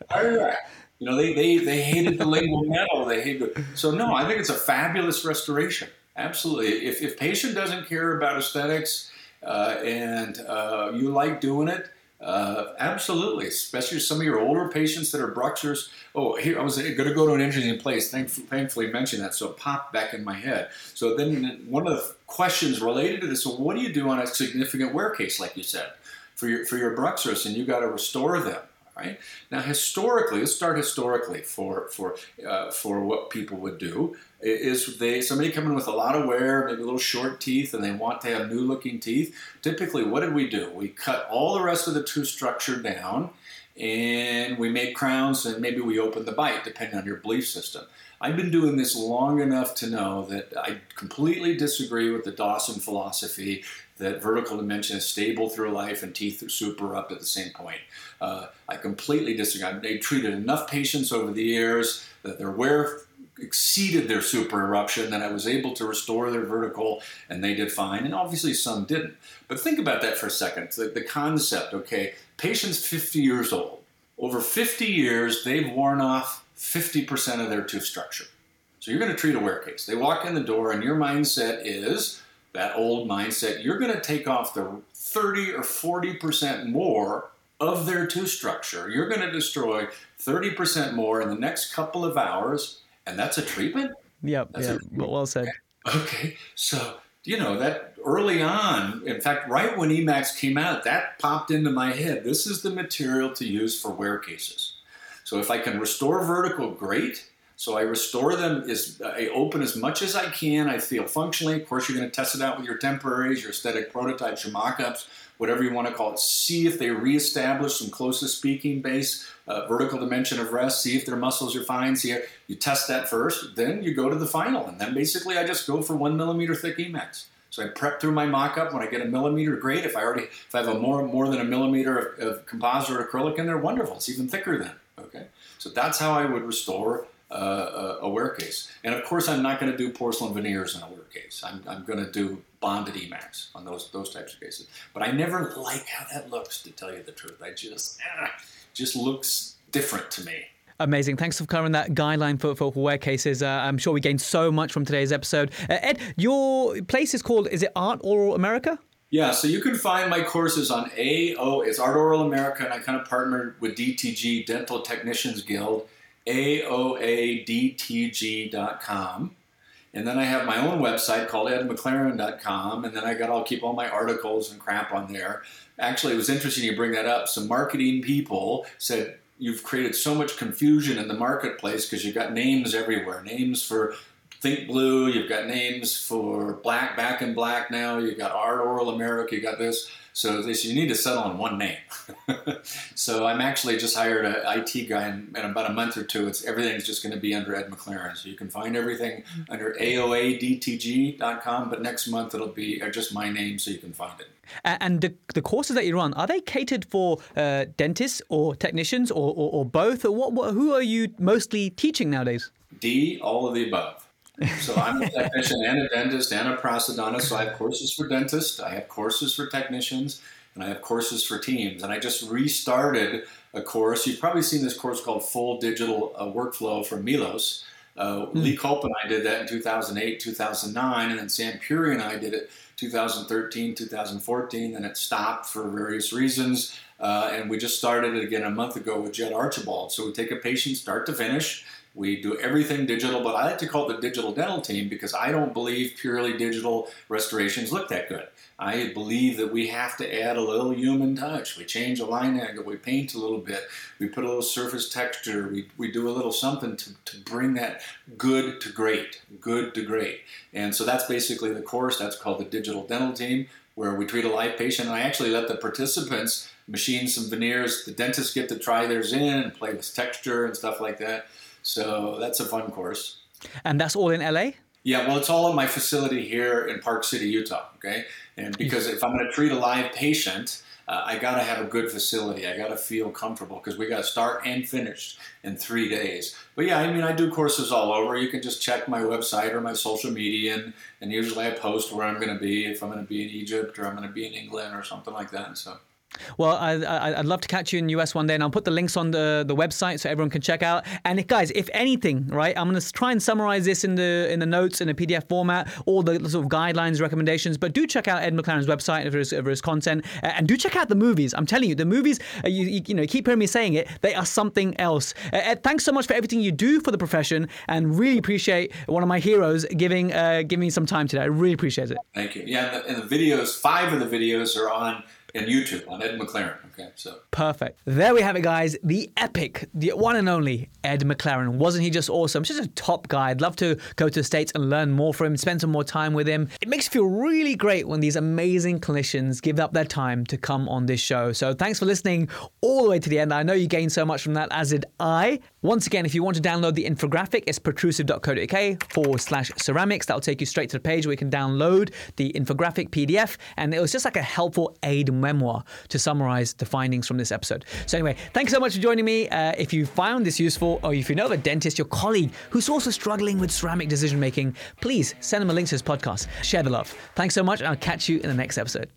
You know, they, they, they hated the label metal. They hated so no. I think it's a fabulous restoration. Absolutely. If, if patient doesn't care about aesthetics uh, and uh, you like doing it, uh, absolutely. Especially some of your older patients that are bruxers. Oh, here I was going to go to an interesting place. Thank, thankfully, mentioned that, so it popped back in my head. So then, one of the questions related to this: So, what do you do on a significant wear case, like you said, for your for your bruxers, and you got to restore them? Right now, historically, let's start historically for for uh, for what people would do is they somebody coming with a lot of wear, maybe a little short teeth, and they want to have new looking teeth. Typically, what did we do? We cut all the rest of the tooth structure down, and we make crowns, and maybe we open the bite, depending on your belief system. I've been doing this long enough to know that I completely disagree with the Dawson philosophy that vertical dimension is stable through life and teeth are super up at the same point. Uh, I completely disagree. They treated enough patients over the years that their wear exceeded their super eruption that I was able to restore their vertical and they did fine. And obviously some didn't. But think about that for a second. The, the concept, okay, patient's 50 years old. Over 50 years, they've worn off 50% of their tooth structure. So you're going to treat a wear case. They walk in the door and your mindset is that old mindset. You're going to take off the 30 or 40% more of their tooth structure. You're going to destroy 30% more in the next couple of hours and that's a treatment. Yep. That's yeah. Well said. Okay. So you know that early on, in fact, right when Emax came out, that popped into my head. This is the material to use for wear cases. So if I can restore vertical, great. So I restore them as I open as much as I can. I feel functionally. Of course, you're going to test it out with your temporaries, your aesthetic prototypes, your mock-ups whatever you want to call it. See if they reestablish some closest speaking space, uh, vertical dimension of rest. See if their muscles are fine. See if you test that first. Then you go to the final, and then basically I just go for one millimeter thick Emax. So I prep through my mock-up. When I get a millimeter, great. If I already if I have a more more than a millimeter of, of composite or acrylic in there, wonderful. It's even thicker then. Okay. So that's how I would restore uh, a, a wear case. And of course, I'm not going to do porcelain veneers in a wear case. I'm, I'm going to do bonded Emax on those those types of cases. But I never like how that looks, to tell you the truth. I just eh, just looks different to me. Amazing. Thanks for covering that guideline for, for wear cases. Uh, I'm sure we gained so much from today's episode. Uh, Ed, your place is called, is it Art Oral America? Yeah, so you can find my courses on AO, it's Art Oral America, and I kind of partnered with DTG, Dental Technicians Guild, AOADTG.com. And then I have my own website called edmclaren.com, and then I got I'll keep all my articles and crap on there. Actually, it was interesting you bring that up. Some marketing people said you've created so much confusion in the marketplace because you've got names everywhere, names for Think Blue, you've got names for Black Back in Black now, you've got Art Oral America, you got this. So they said, you need to settle on one name. so I'm actually just hired an IT guy, and in about a month or two, it's everything's just going to be under Ed McLaren. So you can find everything under AOADTG.com, but next month it'll be uh, just my name, so you can find it. And the, the courses that you run, are they catered for uh, dentists or technicians or, or, or both? Or what, what, who are you mostly teaching nowadays? D, all of the above. So I'm a technician and a dentist and a prosthodontist. So I have courses for dentists, I have courses for technicians, and I have courses for teams. And I just restarted a course. You've probably seen this course called Full Digital uh, Workflow from Milos. Uh, mm. Lee Culp and I did that in 2008, 2009, and then Sam Puri and I did it 2013, 2014. Then it stopped for various reasons. Uh, and we just started it again a month ago with Jed Archibald. So we take a patient start to finish We do everything digital, but I like to call it the digital dental team because I don't believe purely digital restorations look that good. I believe that we have to add a little human touch. We change a line angle, we paint a little bit, we put a little surface texture, we, we do a little something to, to bring that good to great, good to great. And so that's basically the course. That's called the digital dental team, where we treat a live patient. And I actually let the participants machine some veneers. The dentists get to try theirs in and play with texture and stuff like that. So that's a fun course. And that's all in LA? Yeah, well, it's all in my facility here in Park City, Utah. Okay, and because if I'm going to treat a live patient, uh, I got to have a good facility. I got to feel comfortable because we got to start and finish in three days. But yeah, I mean, I do courses all over. You can just check my website or my social media, and, and usually I post where I'm going to be, if I'm going to be in Egypt or I'm going to be in England or something like that. And So. Well, I, would love to catch you in the US one day, and I'll put the links on the, the website so everyone can check out. And if, guys, if anything, right, I'm going to try and summarize this in the in the notes in a PDF format, all the sort of guidelines, recommendations. But do check out Ed McLaren's website if there's, if there's content, and do check out the movies. I'm telling you, the movies, uh, you, you, you know, keep hearing me saying it, they are something else. Uh, Ed, thanks so much for everything you do for the profession, and really appreciate one of my heroes giving uh, giving me some time today. I really appreciate it. Thank you. Yeah, and the, and the videos, five of the videos are on and YouTube on Ed McLaren. Okay, so perfect. There we have it, guys. The epic, the one and only Ed McLaren. Wasn't he just awesome? Just a top guy. I'd love to go to the states and learn more from him, spend some more time with him. It makes you feel really great when these amazing clinicians give up their time to come on this show. So thanks for listening all the way to the end. I know you gained so much from that, as did I. Once again, if you want to download the infographic, it's protrusive.co.uk forward slash ceramics. That'll take you straight to the page where you can download the infographic PDF. And it was just like a helpful aid memoir to summarize the findings from this episode. So, anyway, thanks so much for joining me. Uh, if you found this useful, or if you know of a dentist, your colleague who's also struggling with ceramic decision making, please send them a link to this podcast. Share the love. Thanks so much, and I'll catch you in the next episode.